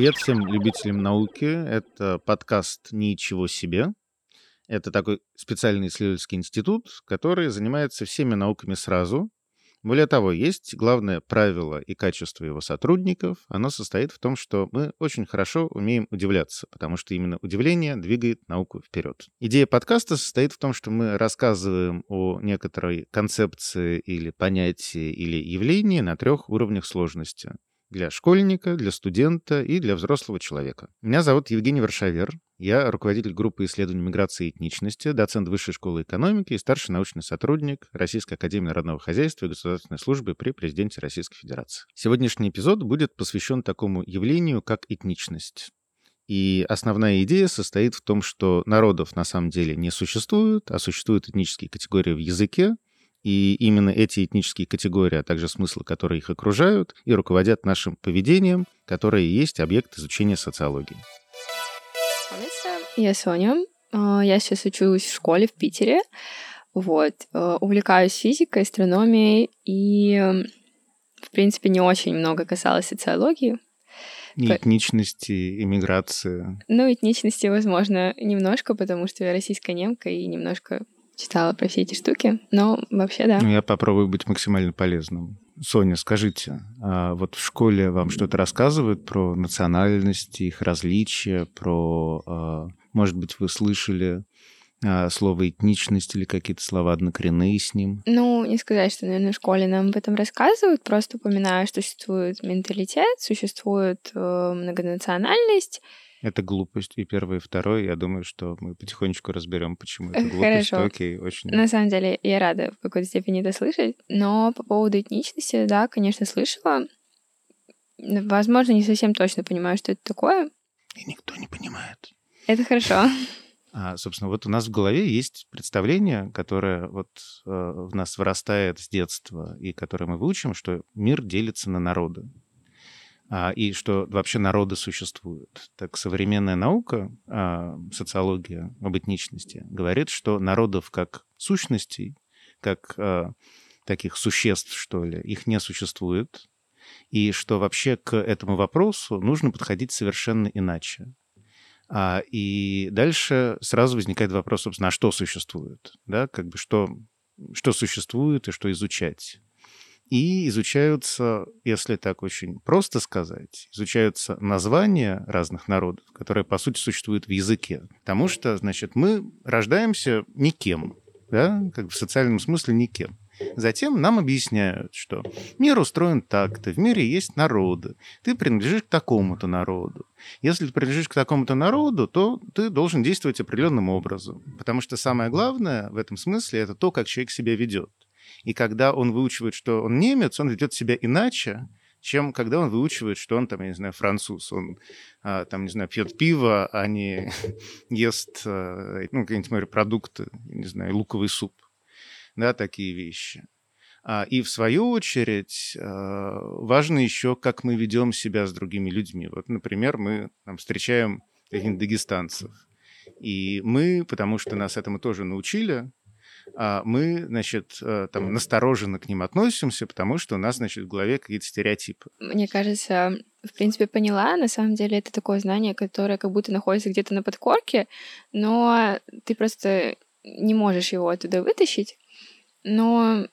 Привет всем любителям науки. Это подкаст «Ничего себе». Это такой специальный исследовательский институт, который занимается всеми науками сразу, более того, есть главное правило и качество его сотрудников. Оно состоит в том, что мы очень хорошо умеем удивляться, потому что именно удивление двигает науку вперед. Идея подкаста состоит в том, что мы рассказываем о некоторой концепции или понятии или явлении на трех уровнях сложности для школьника, для студента и для взрослого человека. Меня зовут Евгений Варшавер. Я руководитель группы исследований миграции и этничности, доцент Высшей школы экономики и старший научный сотрудник Российской академии народного хозяйства и государственной службы при президенте Российской Федерации. Сегодняшний эпизод будет посвящен такому явлению, как этничность. И основная идея состоит в том, что народов на самом деле не существует, а существуют этнические категории в языке, и именно эти этнические категории, а также смыслы, которые их окружают, и руководят нашим поведением, которое и есть объект изучения социологии. Я Соня. А, я сейчас учусь в школе в Питере. Вот. А, увлекаюсь физикой, астрономией и, в принципе, не очень много касалось социологии. И этничности, иммиграции. Ну, этничности, возможно, немножко, потому что я российская немка и немножко читала про все эти штуки, но вообще да. Ну, я попробую быть максимально полезным. Соня, скажите, а вот в школе вам что-то рассказывают про национальности, их различия, про, а, может быть, вы слышали а, слово этничность или какие-то слова однокоренные с ним? Ну, не сказать, что, наверное, в школе нам об этом рассказывают, просто упоминаю, что существует менталитет, существует э, многонациональность, это глупость. И первое, и второе, я думаю, что мы потихонечку разберем, почему это глупость. Хорошо. Окей, очень. На самом деле, я рада в какой-то степени это слышать. Но по поводу этничности, да, конечно, слышала. Возможно, не совсем точно понимаю, что это такое. И никто не понимает. Это хорошо. А, собственно, вот у нас в голове есть представление, которое вот э, в нас вырастает с детства и которое мы выучим, что мир делится на народы и что вообще народы существуют. Так современная наука, а, социология об этничности, говорит, что народов как сущностей, как а, таких существ, что ли, их не существует, и что вообще к этому вопросу нужно подходить совершенно иначе. А, и дальше сразу возникает вопрос, собственно, а что существует? Да, как бы что, что существует и что изучать? И изучаются, если так очень просто сказать, изучаются названия разных народов, которые, по сути, существуют в языке. Потому что, значит, мы рождаемся никем, да, как в социальном смысле никем. Затем нам объясняют, что мир устроен так-то, в мире есть народы, ты принадлежишь к такому-то народу. Если ты принадлежишь к такому-то народу, то ты должен действовать определенным образом. Потому что самое главное в этом смысле это то, как человек себя ведет. И когда он выучивает, что он немец, он ведет себя иначе, чем когда он выучивает, что он там, я не знаю, француз. Он а, там, не знаю, пьет пиво, а не ест, а, ну, какие-нибудь морепродукты, не знаю, луковый суп. Да, такие вещи. А, и в свою очередь важно еще, как мы ведем себя с другими людьми. Вот, например, мы там, встречаем дагестанцев. И мы, потому что нас этому тоже научили, а мы, значит, э, там настороженно к ним относимся, потому что у нас, значит, в голове какие-то стереотипы. Мне кажется, в принципе, поняла. На самом деле это такое знание, которое как будто находится где-то на подкорке, но ты просто не можешь его оттуда вытащить. Но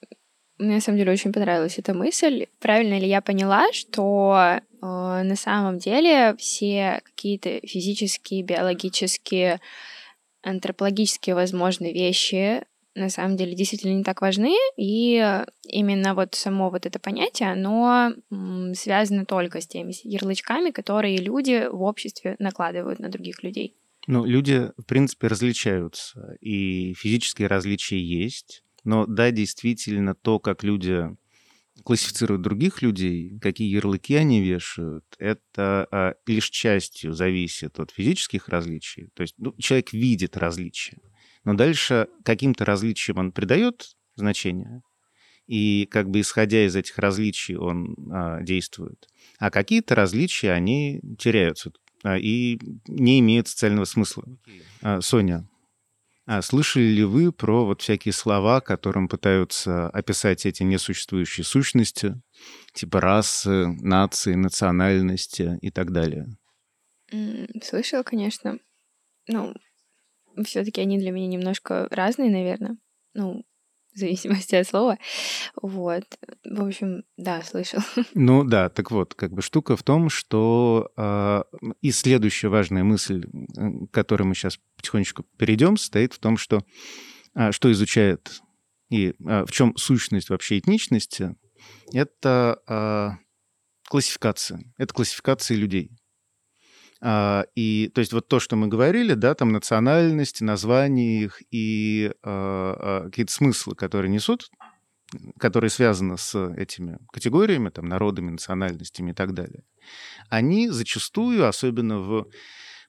мне на самом деле очень понравилась эта мысль. Правильно ли я поняла, что э, на самом деле все какие-то физические, биологические, антропологические возможные вещи на самом деле действительно не так важны, и именно вот само вот это понятие, оно связано только с теми ярлычками, которые люди в обществе накладывают на других людей. Ну, люди, в принципе, различаются, и физические различия есть, но да, действительно, то, как люди классифицируют других людей, какие ярлыки они вешают, это а, лишь частью зависит от физических различий. То есть ну, человек видит различия но дальше каким-то различиям он придает значение, и как бы исходя из этих различий он а, действует. А какие-то различия, они теряются а, и не имеют социального смысла. А, Соня, а слышали ли вы про вот всякие слова, которым пытаются описать эти несуществующие сущности, типа расы, нации, национальности и так далее? Слышала, конечно. Ну, все-таки они для меня немножко разные, наверное. Ну, в зависимости от слова. Вот. В общем, да, слышал. Ну да, так вот, как бы штука в том, что э, и следующая важная мысль, к которой мы сейчас потихонечку перейдем, состоит в том, что э, что изучает и э, в чем сущность вообще этничности, это э, классификация. Это классификация людей. А, и то есть вот то, что мы говорили, да, там национальности, названия их и а, а, какие-то смыслы, которые несут, которые связаны с этими категориями, там, народами, национальностями и так далее, они зачастую, особенно в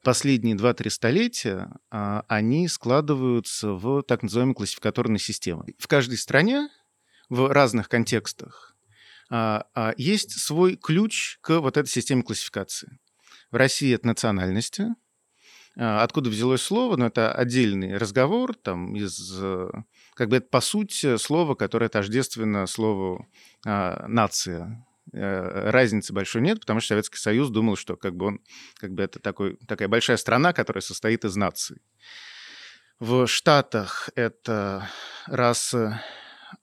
последние 2-3 столетия, они складываются в так называемые классификаторные системы. В каждой стране в разных контекстах есть свой ключ к вот этой системе классификации. В России это национальности. А, откуда взялось слово, но ну, это отдельный разговор, там, из, э, как бы это по сути слово, которое тождественно слову а, «нация». Э, разницы большой нет, потому что Советский Союз думал, что как бы он, как бы это такой, такая большая страна, которая состоит из наций. В Штатах это расы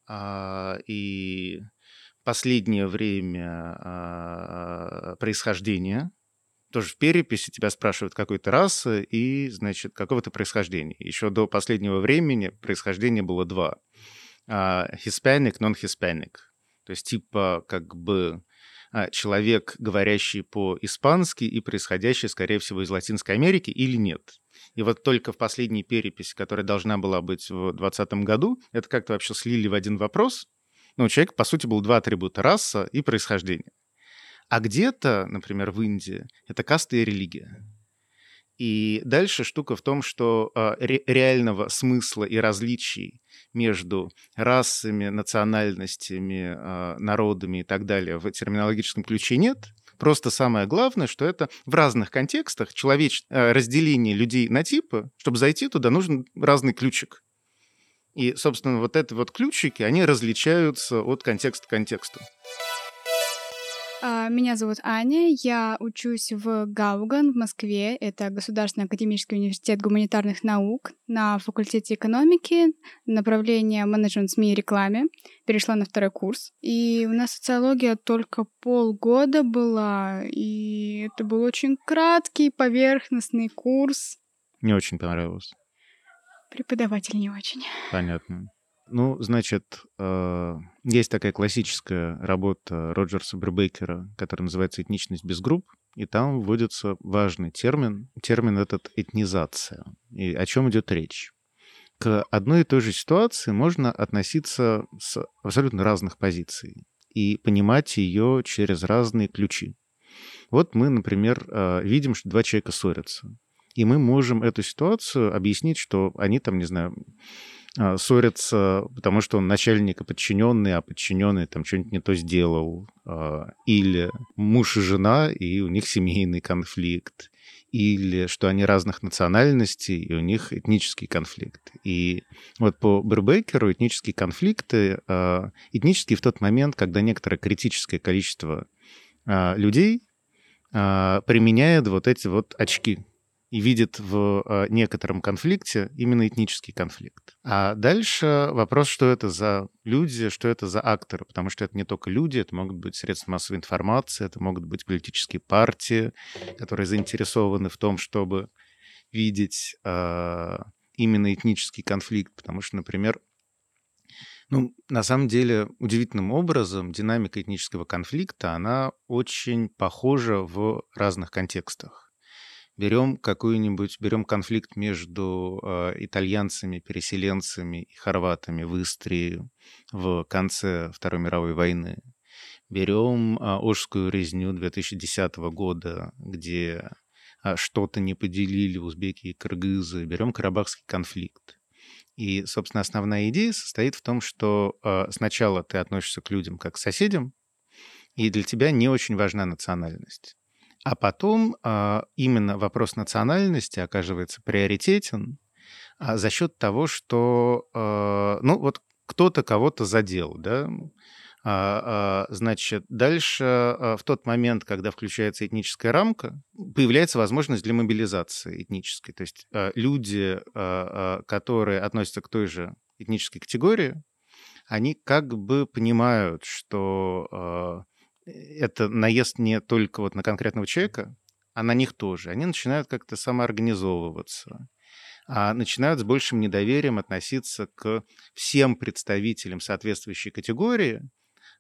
а, и последнее время а, происхождение – тоже в переписи тебя спрашивают какой то расы и, значит, какого то происхождения. Еще до последнего времени происхождение было два. Uh, Hispanic, non-Hispanic. То есть типа как бы а, человек, говорящий по-испански и происходящий, скорее всего, из Латинской Америки или нет. И вот только в последней переписи, которая должна была быть в 2020 году, это как-то вообще слили в один вопрос. Ну, у человека, по сути, было два атрибута — раса и происхождение. А где-то, например, в Индии, это каста и религия. И дальше штука в том, что э, ре- реального смысла и различий между расами, национальностями, э, народами и так далее в терминологическом ключе нет. Просто самое главное, что это в разных контекстах человеч... э, разделение людей на типы, чтобы зайти туда, нужен разный ключик. И, собственно, вот эти вот ключики, они различаются от контекста к контексту. А, меня зовут Аня, я учусь в Гауган в Москве. Это Государственный академический университет гуманитарных наук на факультете экономики, направление менеджмент СМИ и рекламе. Перешла на второй курс. И у нас социология только полгода была, и это был очень краткий, поверхностный курс. Не очень понравилось. Преподаватель не очень. Понятно. Ну, значит, э, есть такая классическая работа Роджерса Брюбейкера, которая называется «Этничность без групп», и там вводится важный термин. Термин этот — этнизация. И о чем идет речь? К одной и той же ситуации можно относиться с абсолютно разных позиций и понимать ее через разные ключи. Вот мы, например, э, видим, что два человека ссорятся. И мы можем эту ситуацию объяснить, что они там, не знаю, ссорятся, потому что он начальник и подчиненный, а подчиненный там что-нибудь не то сделал. А, или муж и жена, и у них семейный конфликт. Или что они разных национальностей, и у них этнический конфликт. И вот по Бербекеру этнические конфликты, а, этнические в тот момент, когда некоторое критическое количество людей применяет вот эти вот очки, и видит в э, некотором конфликте именно этнический конфликт. А дальше вопрос, что это за люди, что это за акторы, потому что это не только люди, это могут быть средства массовой информации, это могут быть политические партии, которые заинтересованы в том, чтобы видеть э, именно этнический конфликт, потому что, например, ну, на самом деле, удивительным образом динамика этнического конфликта, она очень похожа в разных контекстах. Берем какую-нибудь, берем конфликт между э, итальянцами, переселенцами и хорватами в Истрии в конце Второй мировой войны. Берем э, Ожскую резню 2010 года, где э, что-то не поделили узбеки и кыргызы. Берем Карабахский конфликт. И, собственно, основная идея состоит в том, что сначала ты относишься к людям как к соседям, и для тебя не очень важна национальность. А потом а, именно вопрос национальности оказывается приоритетен а, за счет того, что, а, ну, вот кто-то кого-то задел, да, значит, дальше, в тот момент, когда включается этническая рамка, появляется возможность для мобилизации этнической. То есть люди, которые относятся к той же этнической категории, они как бы понимают, что это наезд не только вот на конкретного человека, а на них тоже. Они начинают как-то самоорганизовываться, а начинают с большим недоверием относиться к всем представителям соответствующей категории,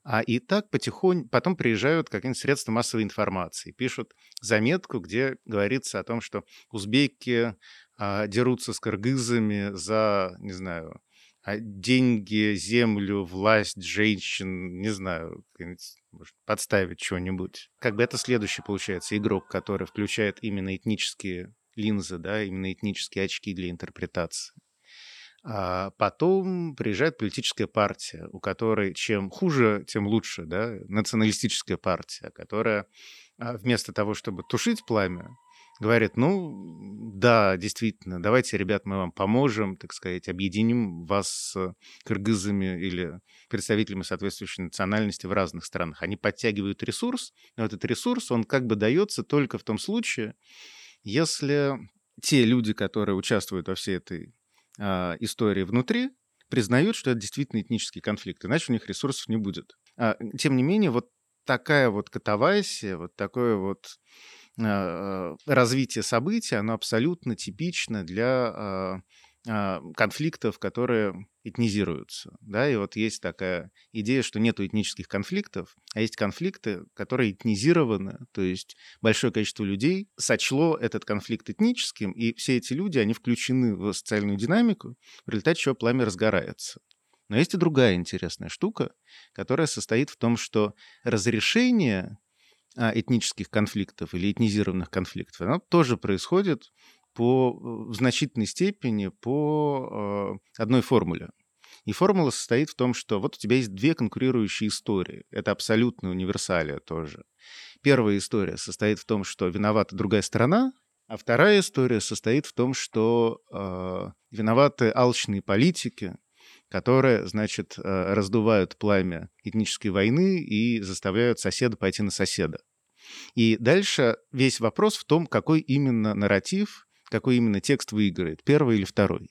а и так потихоньку потом приезжают какие-нибудь средства массовой информации, пишут заметку, где говорится о том, что узбеки а, дерутся с кыргызами за, не знаю, деньги, землю, власть, женщин, не знаю, может, подставить что-нибудь. Как бы это следующий, получается, игрок, который включает именно этнические линзы, да, именно этнические очки для интерпретации. А потом приезжает политическая партия, у которой чем хуже, тем лучше, да, националистическая партия, которая а, вместо того, чтобы тушить пламя, говорит, ну, да, действительно, давайте, ребят, мы вам поможем, так сказать, объединим вас с кыргызами или представителями соответствующей национальности в разных странах. Они подтягивают ресурс, но этот ресурс, он как бы дается только в том случае, если те люди, которые участвуют во всей этой а, истории внутри, признают, что это действительно этнический конфликт, иначе у них ресурсов не будет. А, тем не менее, вот такая вот катавасия, вот такое вот развитие событий, оно абсолютно типично для а, конфликтов, которые этнизируются. Да? И вот есть такая идея, что нет этнических конфликтов, а есть конфликты, которые этнизированы, то есть большое количество людей сочло этот конфликт этническим, и все эти люди, они включены в социальную динамику, в результате чего пламя разгорается. Но есть и другая интересная штука, которая состоит в том, что разрешение этнических конфликтов или этнизированных конфликтов, оно тоже происходит по, в значительной степени по э, одной формуле. И формула состоит в том, что вот у тебя есть две конкурирующие истории. Это абсолютная универсалия тоже. Первая история состоит в том, что виновата другая сторона, а вторая история состоит в том, что э, виноваты алчные политики, которые, значит, э, раздувают пламя этнической войны и заставляют соседа пойти на соседа. И дальше весь вопрос в том, какой именно нарратив какой именно текст выиграет, первый или второй.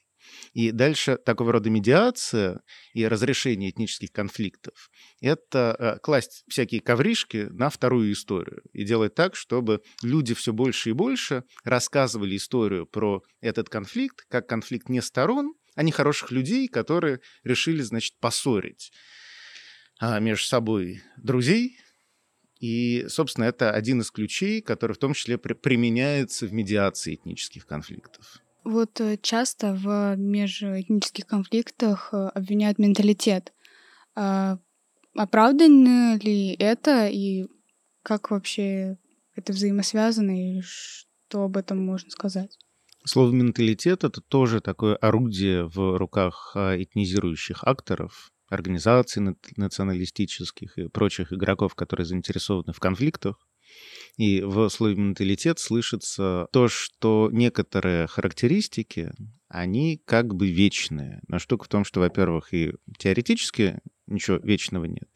И дальше такого рода медиация и разрешение этнических конфликтов — это э, класть всякие ковришки на вторую историю и делать так, чтобы люди все больше и больше рассказывали историю про этот конфликт как конфликт не сторон, а не хороших людей, которые решили, значит, поссорить а, между собой друзей, и, собственно, это один из ключей, который в том числе при применяется в медиации этнических конфликтов. Вот э, часто в межэтнических конфликтах э, обвиняют менталитет. А оправдано ли это и как вообще это взаимосвязано и что об этом можно сказать? Слово «менталитет» — это тоже такое орудие в руках а, этнизирующих акторов, организаций националистических и прочих игроков, которые заинтересованы в конфликтах. И в слове «менталитет» слышится то, что некоторые характеристики, они как бы вечные. Но штука в том, что, во-первых, и теоретически ничего вечного нет.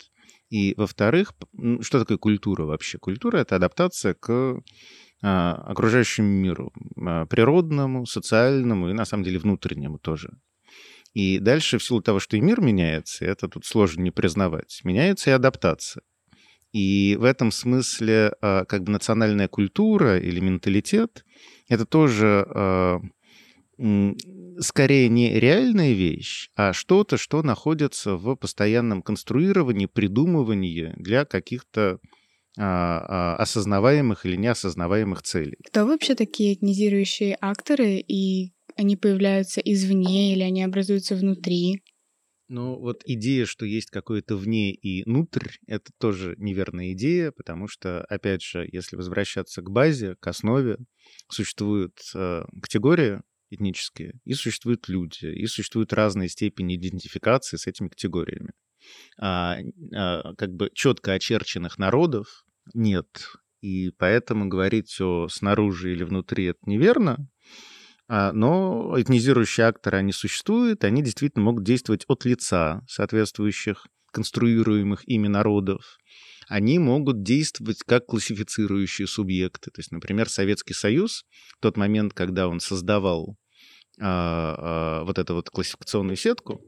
И, во-вторых, что такое культура вообще? Культура — это адаптация к окружающему миру, а, природному, социальному и, на самом деле, внутреннему тоже. И дальше, в силу того, что и мир меняется, это тут сложно не признавать, меняется и адаптация. И в этом смысле а, как бы национальная культура или менталитет — это тоже а, скорее не реальная вещь, а что-то, что находится в постоянном конструировании, придумывании для каких-то а, осознаваемых или неосознаваемых целей. Кто вообще такие этнизирующие акторы и они появляются извне или они образуются внутри. Ну, вот идея, что есть какое-то вне и внутрь, это тоже неверная идея, потому что, опять же, если возвращаться к базе, к основе, существуют э, категории этнические, и существуют люди, и существуют разные степени идентификации с этими категориями. А, а, как бы четко очерченных народов нет, и поэтому говорить о снаружи или внутри это неверно, а, но этнизирующие акторы, они существуют, они действительно могут действовать от лица соответствующих конструируемых ими народов, они могут действовать как классифицирующие субъекты. То есть, например, Советский Союз, в тот момент, когда он создавал вот эту вот классификационную сетку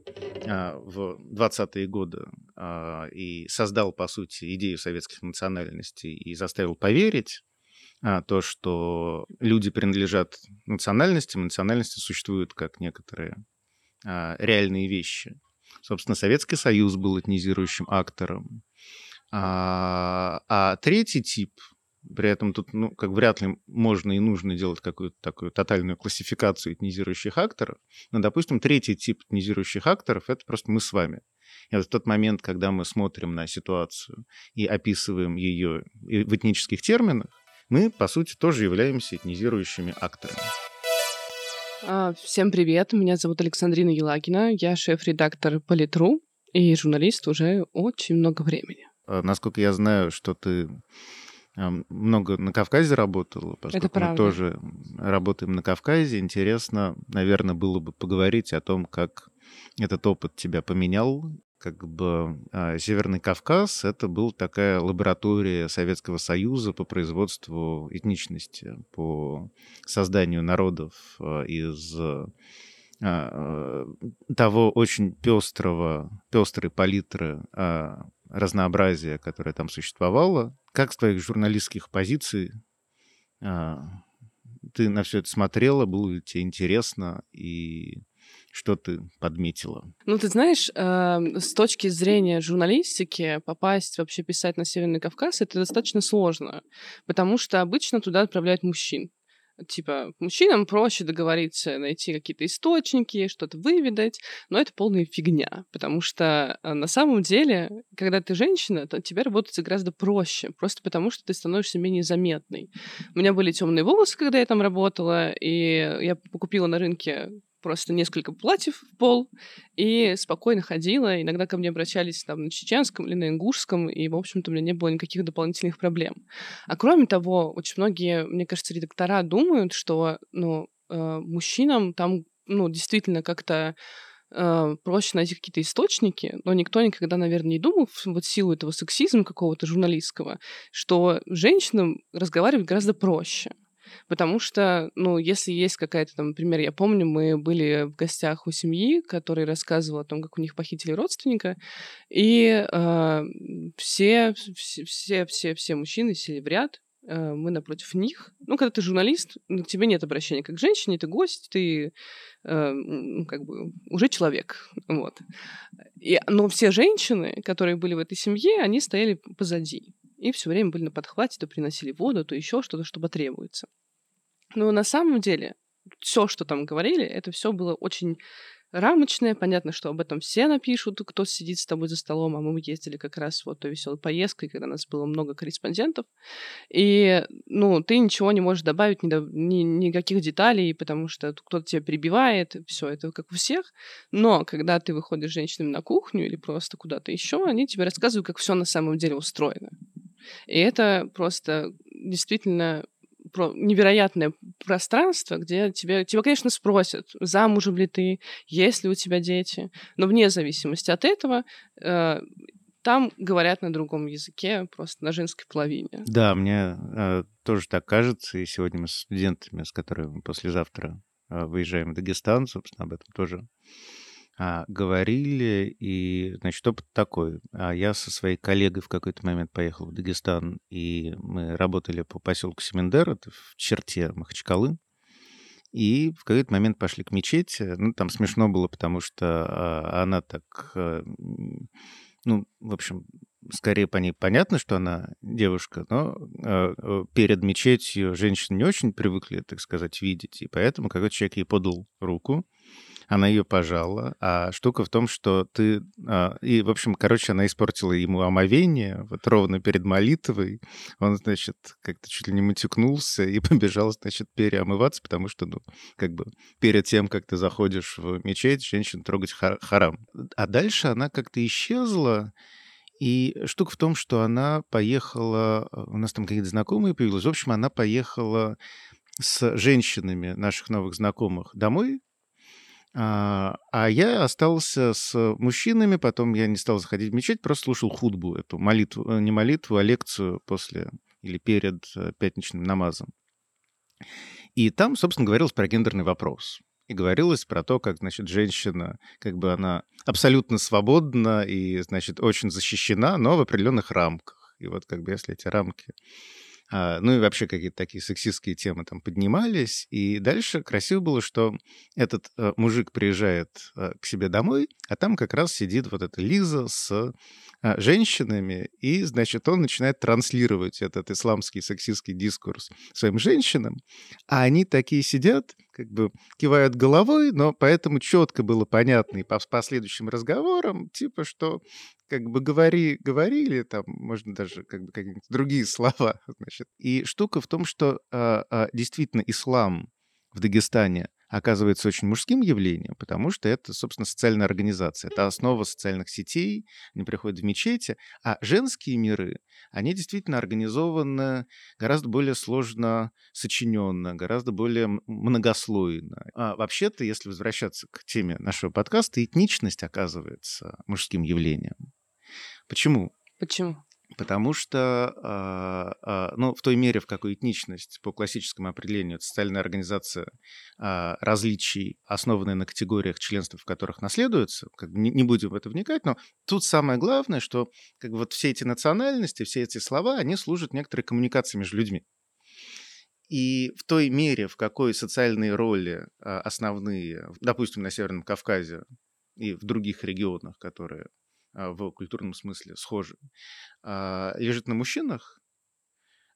в 20-е годы а, и создал, по сути, идею советских национальностей и заставил поверить, а, то, что люди принадлежат национальностям, национальности существуют как некоторые а, реальные вещи. Собственно, Советский Союз был этнизирующим актором. А, а третий тип, при этом тут, ну, как вряд ли можно и нужно делать какую-то такую тотальную классификацию этнизирующих акторов, но, допустим, третий тип этнизирующих акторов — это просто мы с вами. И вот в тот момент, когда мы смотрим на ситуацию и описываем ее в этнических терминах, мы, по сути, тоже являемся этнизирующими акторами. А, всем привет, меня зовут Александрина Елагина, я шеф-редактор Политру и журналист уже очень много времени. А, насколько я знаю, что ты много на Кавказе работала, поскольку Это правда. мы тоже работаем на Кавказе. Интересно, наверное, было бы поговорить о том, как этот опыт тебя поменял как бы а, Северный Кавказ — это была такая лаборатория Советского Союза по производству этничности, по созданию народов а, из а, того очень пестрого, пестрой палитры разнообразия, которое там существовало. Как с твоих журналистских позиций ты на все это смотрела, было ли тебе интересно, и что ты подметила? Ну, ты знаешь, э, с точки зрения журналистики попасть вообще писать на Северный Кавказ это достаточно сложно, потому что обычно туда отправляют мужчин. Типа, мужчинам проще договориться, найти какие-то источники, что-то выведать, но это полная фигня, потому что э, на самом деле, когда ты женщина, то тебе работать гораздо проще, просто потому что ты становишься менее заметной. У меня были темные волосы, когда я там работала, и я купила на рынке просто несколько платьев в пол и спокойно ходила. Иногда ко мне обращались там на чеченском или на ингушском, и, в общем-то, у меня не было никаких дополнительных проблем. А кроме того, очень многие, мне кажется, редактора думают, что, ну, э, мужчинам там, ну, действительно как-то э, проще найти какие-то источники, но никто никогда, наверное, не думал, вот силу этого сексизма какого-то журналистского, что женщинам разговаривать гораздо проще. Потому что, ну, если есть какая-то там, например, я помню, мы были в гостях у семьи, которая рассказывала о том, как у них похитили родственника, и э, все, все, все, все мужчины сели в ряд, э, мы напротив них. Ну, когда ты журналист, к тебе нет обращения как к женщине, ты гость, ты э, как бы уже человек, вот. И, но все женщины, которые были в этой семье, они стояли позади и все время были на подхвате, то приносили воду, то еще что-то, чтобы требуется. Но на самом деле все, что там говорили, это все было очень рамочное. Понятно, что об этом все напишут, кто сидит с тобой за столом, а мы ездили как раз вот той веселой поездкой, когда у нас было много корреспондентов. И, ну, ты ничего не можешь добавить, ни, ни, никаких деталей, потому что кто-то тебя перебивает, все это как у всех. Но когда ты выходишь с женщинами на кухню или просто куда-то еще, они тебе рассказывают, как все на самом деле устроено. И это просто действительно невероятное пространство, где тебя, тебя, конечно, спросят, замужем ли ты, есть ли у тебя дети, но вне зависимости от этого э, там говорят на другом языке, просто на женской половине. Да, мне э, тоже так кажется, и сегодня мы с студентами, с которыми послезавтра э, выезжаем в Дагестан, собственно, об этом тоже а, говорили, и, значит, опыт такой. А я со своей коллегой в какой-то момент поехал в Дагестан, и мы работали по поселку Семендер, это в черте Махачкалы, и в какой-то момент пошли к мечети. Ну, там смешно было, потому что а, она так, а, ну, в общем, скорее по ней понятно, что она девушка, но э, перед мечетью женщины не очень привыкли, так сказать, видеть, и поэтому какой-то человек ей подал руку, она ее пожала. А штука в том, что ты... А, и, в общем, короче, она испортила ему омовение вот ровно перед молитвой. Он, значит, как-то чуть ли не матюкнулся и побежал, значит, переомываться, потому что, ну, как бы перед тем, как ты заходишь в мечеть, женщин трогать харам. А дальше она как-то исчезла, и штука в том, что она поехала, у нас там какие-то знакомые появились, в общем, она поехала с женщинами наших новых знакомых домой, А, а я остался с мужчинами, потом я не стал заходить в мечеть, просто слушал худбу, эту молитву, э, не молитву, а лекцию после или перед э, пятничным намазом. И там, собственно, говорилось про гендерный вопрос. И говорилось про то, как, значит, женщина, как бы она абсолютно свободна и, значит, очень защищена, но в определенных рамках. И вот как бы если эти рамки ну и вообще какие-то такие сексистские темы там поднимались. И дальше красиво было, что этот э, мужик приезжает э, к себе домой, а там как раз сидит вот эта Лиза с э, женщинами, и, значит, он начинает транслировать этот исламский сексистский дискурс своим женщинам, а они такие сидят, как бы кивают головой, но поэтому четко было понятно и по последующим разговорам, типа, что как бы говори, говорили, там можно даже как бы какие-нибудь другие слова, значит. И штука в том, что а, а, действительно ислам в Дагестане — оказывается очень мужским явлением, потому что это, собственно, социальная организация. Это основа социальных сетей, они приходят в мечети. А женские миры, они действительно организованы гораздо более сложно сочиненно, гораздо более многослойно. А вообще-то, если возвращаться к теме нашего подкаста, этничность оказывается мужским явлением. Почему? Почему? Потому что, а, а, ну, в той мере, в какой этничность по классическому определению это социальная организация а, различий, основанная на категориях членства, в которых наследуются, как бы не, будем в это вникать, но тут самое главное, что как бы вот все эти национальности, все эти слова, они служат некоторой коммуникации между людьми. И в той мере, в какой социальные роли основные, допустим, на Северном Кавказе и в других регионах, которые в культурном смысле схожи, а, лежит на мужчинах,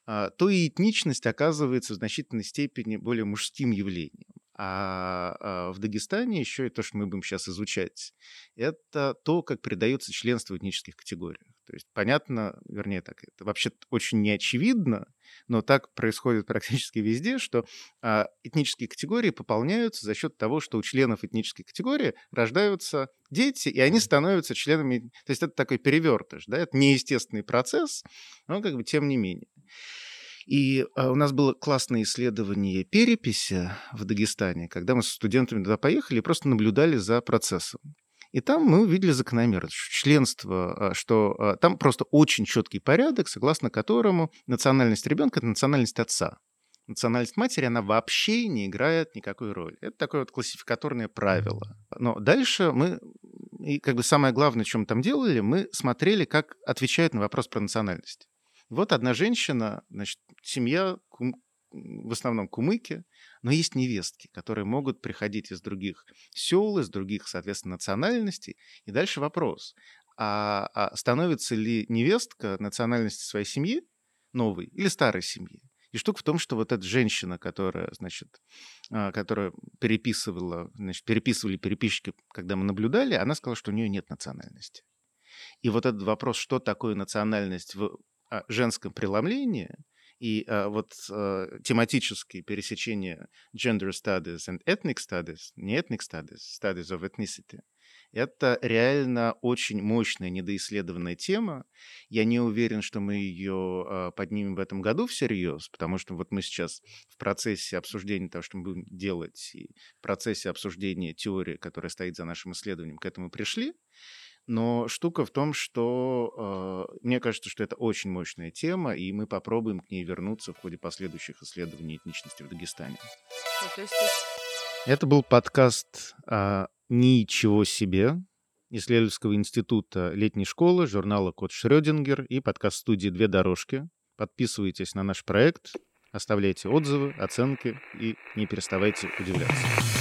а, то и этничность оказывается в значительной степени более мужским явлением. А в Дагестане еще и то, что мы будем сейчас изучать, это то, как передается членство в этнических категориях. То есть понятно, вернее так, это вообще очень неочевидно, но так происходит практически везде, что а, этнические категории пополняются за счет того, что у членов этнической категории рождаются дети, и они становятся членами... То есть это такой перевертыш, да, это неестественный процесс, но как бы тем не менее. И а, у нас было классное исследование переписи в Дагестане, когда мы с студентами туда поехали и просто наблюдали за процессом. И там мы увидели закономерность, членство, а, что а, там просто очень четкий порядок, согласно которому национальность ребенка – это национальность отца. Национальность матери, она вообще не играет никакой роли. Это такое вот классификаторное правило. Но дальше мы, и как бы самое главное, мы там делали, мы смотрели, как отвечают на вопрос про национальность. Вот одна женщина, значит, семья, в основном кумыки, но есть невестки, которые могут приходить из других сел, из других, соответственно, национальностей. И дальше вопрос, а, а становится ли невестка национальности своей семьи новой или старой семьи? И штука в том, что вот эта женщина, которая, значит, а, которая переписывала, значит, переписывали переписчики, когда мы наблюдали, она сказала, что у нее нет национальности. И вот этот вопрос, что такое национальность в а, женском преломлении, и а, вот а, тематические пересечения gender studies and ethnic studies, не ethnic studies, studies of ethnicity, это реально очень мощная недоисследованная тема. Я не уверен, что мы ее а, поднимем в этом году всерьез, потому что вот мы сейчас в процессе обсуждения того, что мы будем делать, и в процессе обсуждения теории, которая стоит за нашим исследованием, к этому пришли. Но штука в том, что э, мне кажется, что это очень мощная тема, и мы попробуем к ней вернуться в ходе последующих исследований этничности в Дагестане. Это был подкаст э, «Ничего себе» исследовательского института летней школы, журнала «Код Шрёдингер» и подкаст-студии «Две дорожки». Подписывайтесь на наш проект, оставляйте отзывы, оценки и не переставайте удивляться.